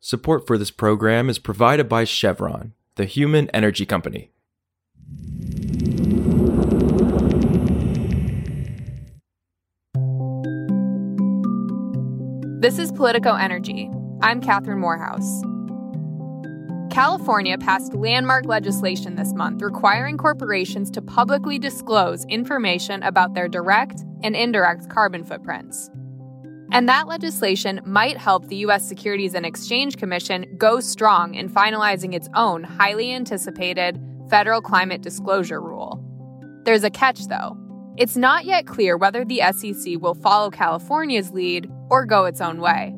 Support for this program is provided by Chevron, the human energy company. This is Politico Energy. I'm Catherine Morehouse. California passed landmark legislation this month requiring corporations to publicly disclose information about their direct and indirect carbon footprints. And that legislation might help the U.S. Securities and Exchange Commission go strong in finalizing its own highly anticipated federal climate disclosure rule. There's a catch, though. It's not yet clear whether the SEC will follow California's lead or go its own way.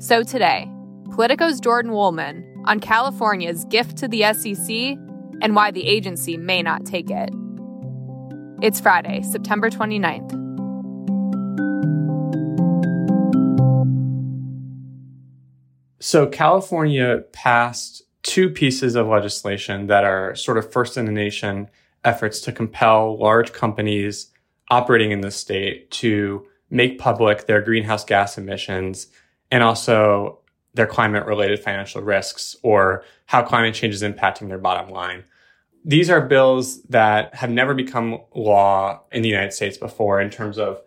So today, Politico's Jordan Wolman on California's gift to the SEC and why the agency may not take it. It's Friday, September 29th. So, California passed two pieces of legislation that are sort of first in the nation efforts to compel large companies operating in the state to make public their greenhouse gas emissions and also their climate related financial risks or how climate change is impacting their bottom line. These are bills that have never become law in the United States before in terms of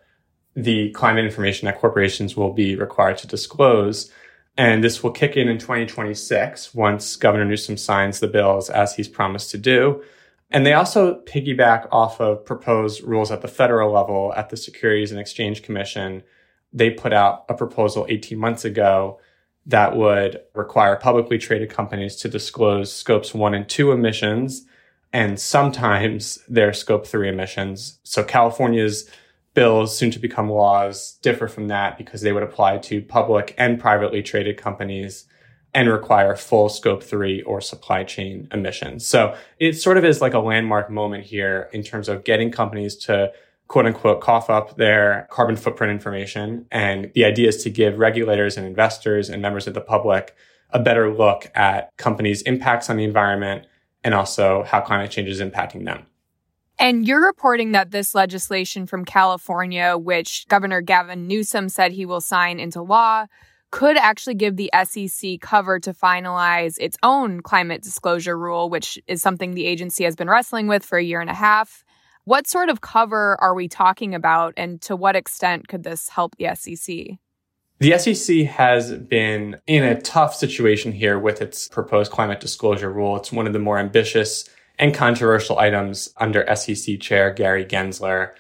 the climate information that corporations will be required to disclose. And this will kick in in 2026 once Governor Newsom signs the bills as he's promised to do. And they also piggyback off of proposed rules at the federal level at the Securities and Exchange Commission. They put out a proposal 18 months ago that would require publicly traded companies to disclose scopes one and two emissions and sometimes their scope three emissions. So California's bills soon to become laws differ from that because they would apply to public and privately traded companies and require full scope three or supply chain emissions. So it sort of is like a landmark moment here in terms of getting companies to quote unquote cough up their carbon footprint information. And the idea is to give regulators and investors and members of the public a better look at companies' impacts on the environment and also how climate change is impacting them. And you're reporting that this legislation from California, which Governor Gavin Newsom said he will sign into law, could actually give the SEC cover to finalize its own climate disclosure rule, which is something the agency has been wrestling with for a year and a half. What sort of cover are we talking about, and to what extent could this help the SEC? The SEC has been in a tough situation here with its proposed climate disclosure rule. It's one of the more ambitious and controversial items under SEC Chair Gary Gensler.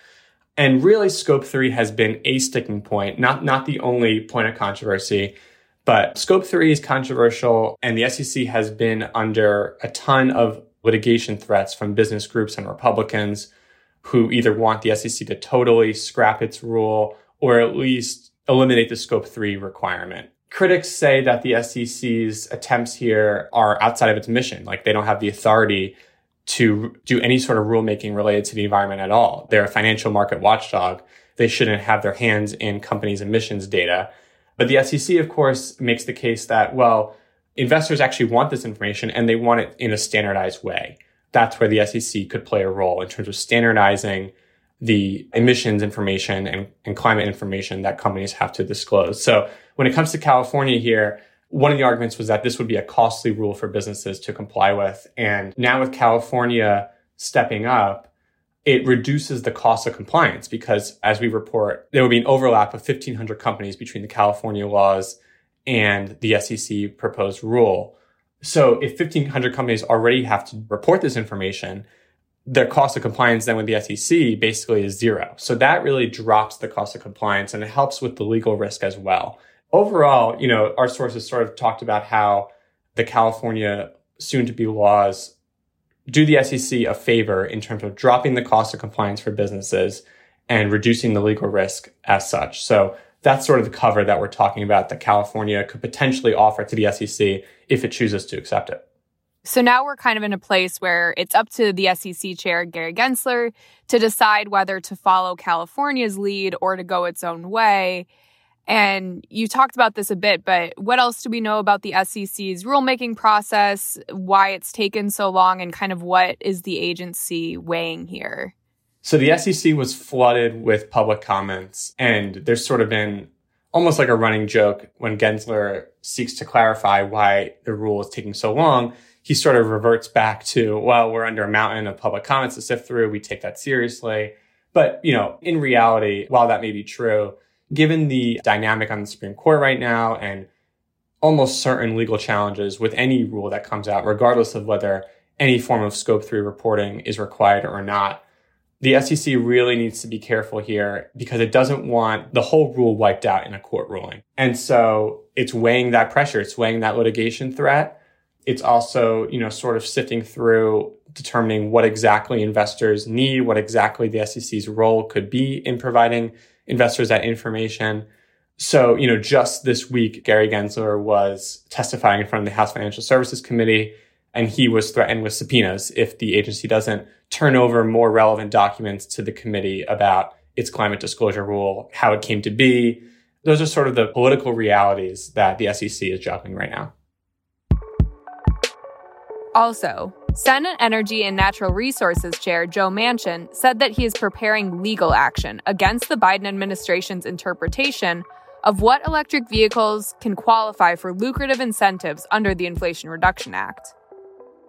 And really, Scope 3 has been a sticking point, not, not the only point of controversy, but Scope 3 is controversial, and the SEC has been under a ton of litigation threats from business groups and Republicans who either want the SEC to totally scrap its rule or at least eliminate the scope three requirement. Critics say that the SEC's attempts here are outside of its mission. Like they don't have the authority to do any sort of rulemaking related to the environment at all. They're a financial market watchdog. They shouldn't have their hands in companies' emissions data. But the SEC, of course, makes the case that, well, investors actually want this information and they want it in a standardized way that's where the SEC could play a role in terms of standardizing the emissions information and, and climate information that companies have to disclose. So when it comes to California here, one of the arguments was that this would be a costly rule for businesses to comply with. And now with California stepping up, it reduces the cost of compliance because as we report, there will be an overlap of 1500 companies between the California laws and the SEC proposed rule. So if 1500 companies already have to report this information, their cost of compliance then with the SEC basically is zero. So that really drops the cost of compliance and it helps with the legal risk as well. Overall, you know, our sources sort of talked about how the California soon to be laws do the SEC a favor in terms of dropping the cost of compliance for businesses and reducing the legal risk as such. So that's sort of the cover that we're talking about that California could potentially offer to the SEC if it chooses to accept it. So now we're kind of in a place where it's up to the SEC chair, Gary Gensler, to decide whether to follow California's lead or to go its own way. And you talked about this a bit, but what else do we know about the SEC's rulemaking process, why it's taken so long, and kind of what is the agency weighing here? So the SEC was flooded with public comments, and there's sort of been almost like a running joke when Gensler seeks to clarify why the rule is taking so long. He sort of reverts back to, well, we're under a mountain of public comments to sift through. We take that seriously. But, you know, in reality, while that may be true, given the dynamic on the Supreme Court right now and almost certain legal challenges with any rule that comes out, regardless of whether any form of scope three reporting is required or not, the SEC really needs to be careful here because it doesn't want the whole rule wiped out in a court ruling. And so it's weighing that pressure. It's weighing that litigation threat. It's also, you know, sort of sifting through determining what exactly investors need, what exactly the SEC's role could be in providing investors that information. So, you know, just this week, Gary Gensler was testifying in front of the House Financial Services Committee, and he was threatened with subpoenas if the agency doesn't turn over more relevant documents to the committee about its climate disclosure rule, how it came to be. Those are sort of the political realities that the SEC is juggling right now. Also, Senate Energy and Natural Resources Chair Joe Manchin said that he is preparing legal action against the Biden administration's interpretation of what electric vehicles can qualify for lucrative incentives under the Inflation Reduction Act.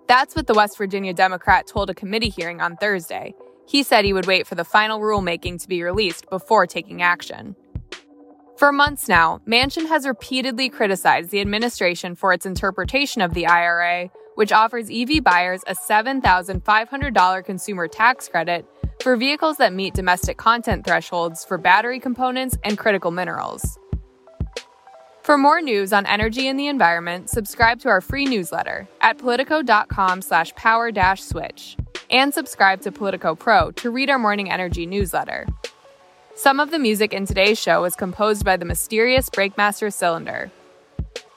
That's what the West Virginia Democrat told a committee hearing on Thursday. He said he would wait for the final rulemaking to be released before taking action. For months now, Manchin has repeatedly criticized the administration for its interpretation of the IRA which offers EV buyers a $7,500 consumer tax credit for vehicles that meet domestic content thresholds for battery components and critical minerals. For more news on energy and the environment, subscribe to our free newsletter at politico.com slash power switch and subscribe to Politico Pro to read our morning energy newsletter. Some of the music in today's show is composed by the mysterious Breakmaster Cylinder.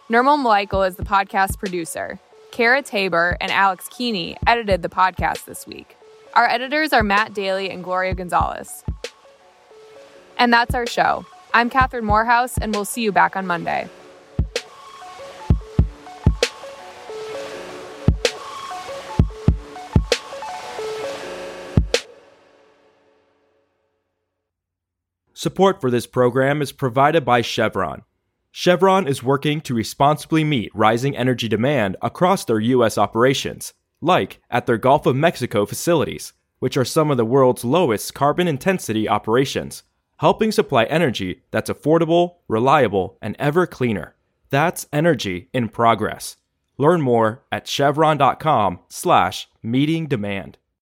Nirmal Mulaikal is the podcast producer. Kara Tabor and Alex Keeney edited the podcast this week. Our editors are Matt Daily and Gloria Gonzalez. And that's our show. I'm Catherine Morehouse, and we'll see you back on Monday. Support for this program is provided by Chevron. Chevron is working to responsibly meet rising energy demand across their U.S. operations, like at their Gulf of Mexico facilities, which are some of the world's lowest carbon intensity operations, helping supply energy that's affordable, reliable, and ever cleaner. That's energy in progress. Learn more at chevron.com slash meeting demand.